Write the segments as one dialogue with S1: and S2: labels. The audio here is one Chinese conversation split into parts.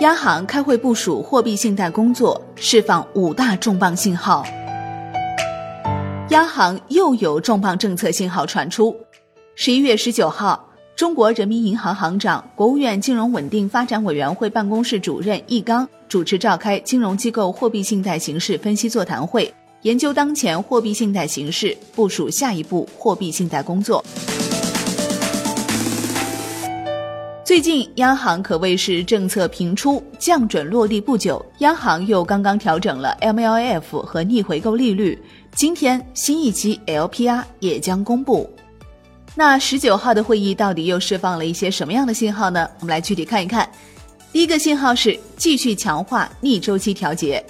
S1: 央行开会部署货币信贷工作，释放五大重磅信号。央行又有重磅政策信号传出。十一月十九号，中国人民银行行长、国务院金融稳定发展委员会办公室主任易纲主持召开金融机构货币信贷形势分析座谈会，研究当前货币信贷形势，部署下一步货币信贷工作。最近，央行可谓是政策频出，降准落地不久，央行又刚刚调整了 MLF 和逆回购利率。今天，新一期 LPR 也将公布。那十九号的会议到底又释放了一些什么样的信号呢？我们来具体看一看。第一个信号是继续强化逆周期调节。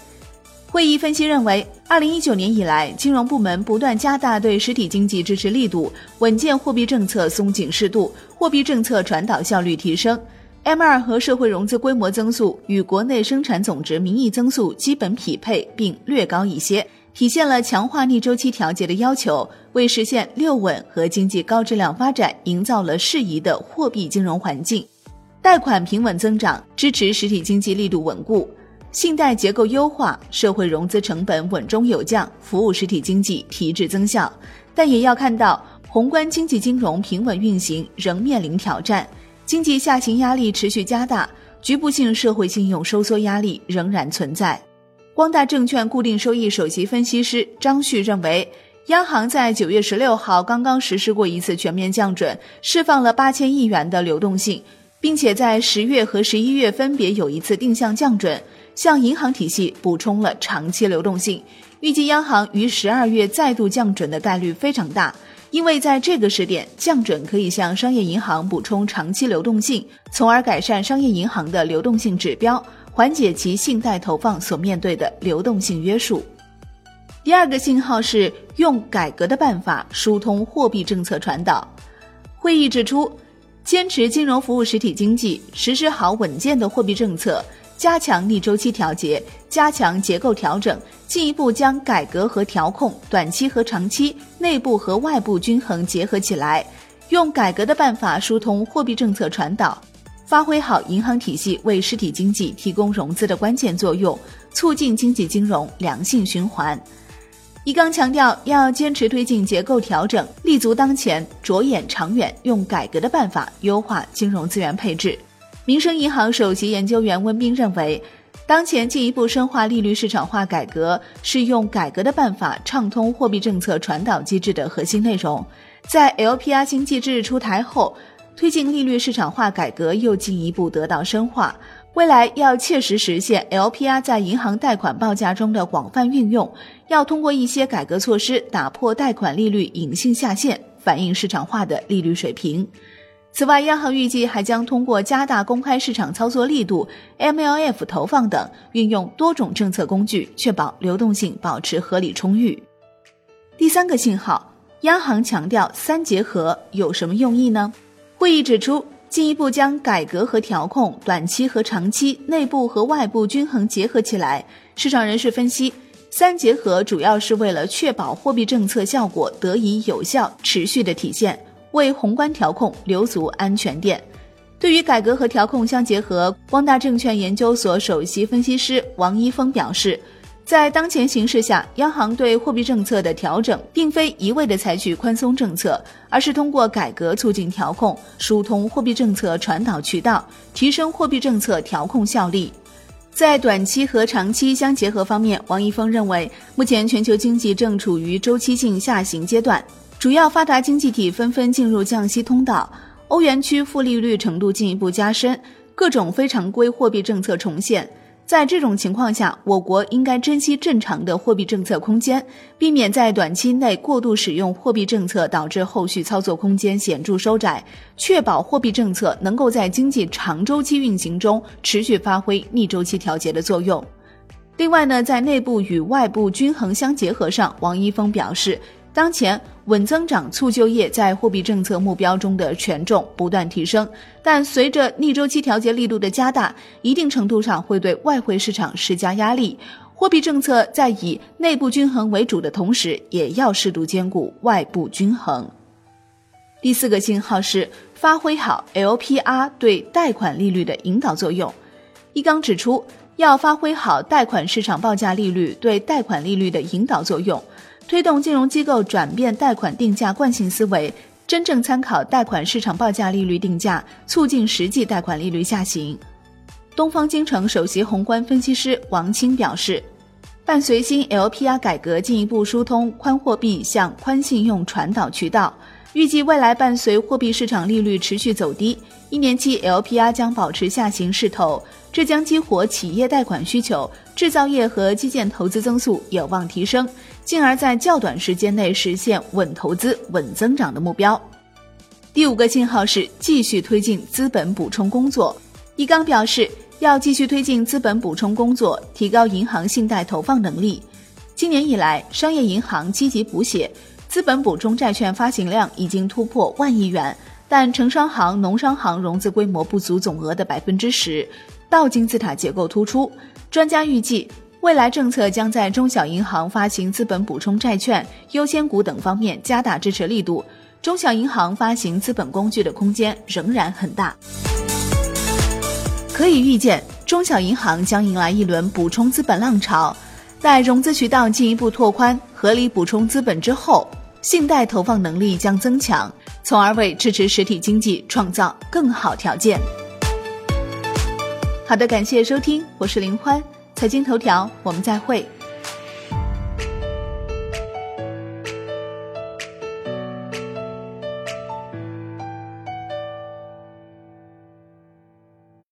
S1: 会议分析认为，二零一九年以来，金融部门不断加大对实体经济支持力度，稳健货币政策松紧适度，货币政策传导效率提升，M 二和社会融资规模增速与国内生产总值名义增速基本匹配，并略高一些，体现了强化逆周期调节的要求，为实现六稳和经济高质量发展营造了适宜的货币金融环境。贷款平稳增长，支持实体经济力度稳固。信贷结构优化，社会融资成本稳中有降，服务实体经济提质增效。但也要看到，宏观经济金融平稳运行仍面临挑战，经济下行压力持续加大，局部性社会信用收缩压力仍然存在。光大证券固定收益首席分析师张旭认为，央行在九月十六号刚刚实施过一次全面降准，释放了八千亿元的流动性，并且在十月和十一月分别有一次定向降准。向银行体系补充了长期流动性，预计央行于十二月再度降准的概率非常大，因为在这个时点降准可以向商业银行补充长期流动性，从而改善商业银行的流动性指标，缓解其信贷投放所面对的流动性约束。第二个信号是用改革的办法疏通货币政策传导。会议指出，坚持金融服务实体经济，实施好稳健的货币政策。加强逆周期调节，加强结构调整，进一步将改革和调控短期和长期、内部和外部均衡结合起来，用改革的办法疏通货币政策传导，发挥好银行体系为实体经济提供融资的关键作用，促进经济金融良性循环。一刚强调要坚持推进结构调整，立足当前，着眼长远，用改革的办法优化金融资源配置。民生银行首席研究员温彬认为，当前进一步深化利率市场化改革是用改革的办法畅通货币政策传导机制的核心内容。在 LPR 新机制出台后，推进利率市场化改革又进一步得到深化。未来要切实实现 LPR 在银行贷款报价中的广泛运用，要通过一些改革措施打破贷款利率隐性下限，反映市场化的利率水平。此外，央行预计还将通过加大公开市场操作力度、MLF 投放等，运用多种政策工具，确保流动性保持合理充裕。第三个信号，央行强调“三结合”有什么用意呢？会议指出，进一步将改革和调控短期和长期、内部和外部均衡结合起来。市场人士分析，“三结合”主要是为了确保货币政策效果得以有效、持续的体现。为宏观调控留足安全垫。对于改革和调控相结合，光大证券研究所首席分析师王一峰表示，在当前形势下，央行对货币政策的调整，并非一味的采取宽松政策，而是通过改革促进调控，疏通货币政策传导渠道，提升货币政策调控效力。在短期和长期相结合方面，王一峰认为，目前全球经济正处于周期性下行阶段。主要发达经济体纷纷进入降息通道，欧元区负利率程度进一步加深，各种非常规货币政策重现。在这种情况下，我国应该珍惜正常的货币政策空间，避免在短期内过度使用货币政策，导致后续操作空间显著收窄，确保货币政策能够在经济长周期运行中持续发挥逆周期调节的作用。另外呢，在内部与外部均衡相结合上，王一峰表示。当前稳增长促就业在货币政策目标中的权重不断提升，但随着逆周期调节力度的加大，一定程度上会对外汇市场施加压力。货币政策在以内部均衡为主的同时，也要适度兼顾外部均衡。第四个信号是发挥好 LPR 对贷款利率的引导作用。一纲指出，要发挥好贷款市场报价利率对贷款利率的引导作用，推动金融机构转变贷款定价惯性思维，真正参考贷款市场报价利率定价，促进实际贷款利率下行。东方金城首席宏观分析师王青表示，伴随新 LPR 改革进一步疏通宽货币向宽信用传导渠道，预计未来伴随货币市场利率持续走低，一年期 LPR 将保持下行势头，这将激活企业贷款需求，制造业和基建投资增速有望提升，进而，在较短时间内实现稳投资、稳增长的目标。第五个信号是继续推进资本补充工作。易纲表示，要继续推进资本补充工作，提高银行信贷投放能力。今年以来，商业银行积极补血，资本补充债券发行量已经突破万亿元，但城商行、农商行融资规模不足总额的百分之十，倒金字塔结构突出。专家预计，未来政策将在中小银行发行资本补充债券、优先股等方面加大支持力度，中小银行发行资本工具的空间仍然很大。可以预见，中小银行将迎来一轮补充资本浪潮，在融资渠道进一步拓宽、合理补充资本之后，信贷投放能力将增强，从而为支持实体经济创造更好条件。好的，感谢收听，我是林欢，财经头条，我们再会。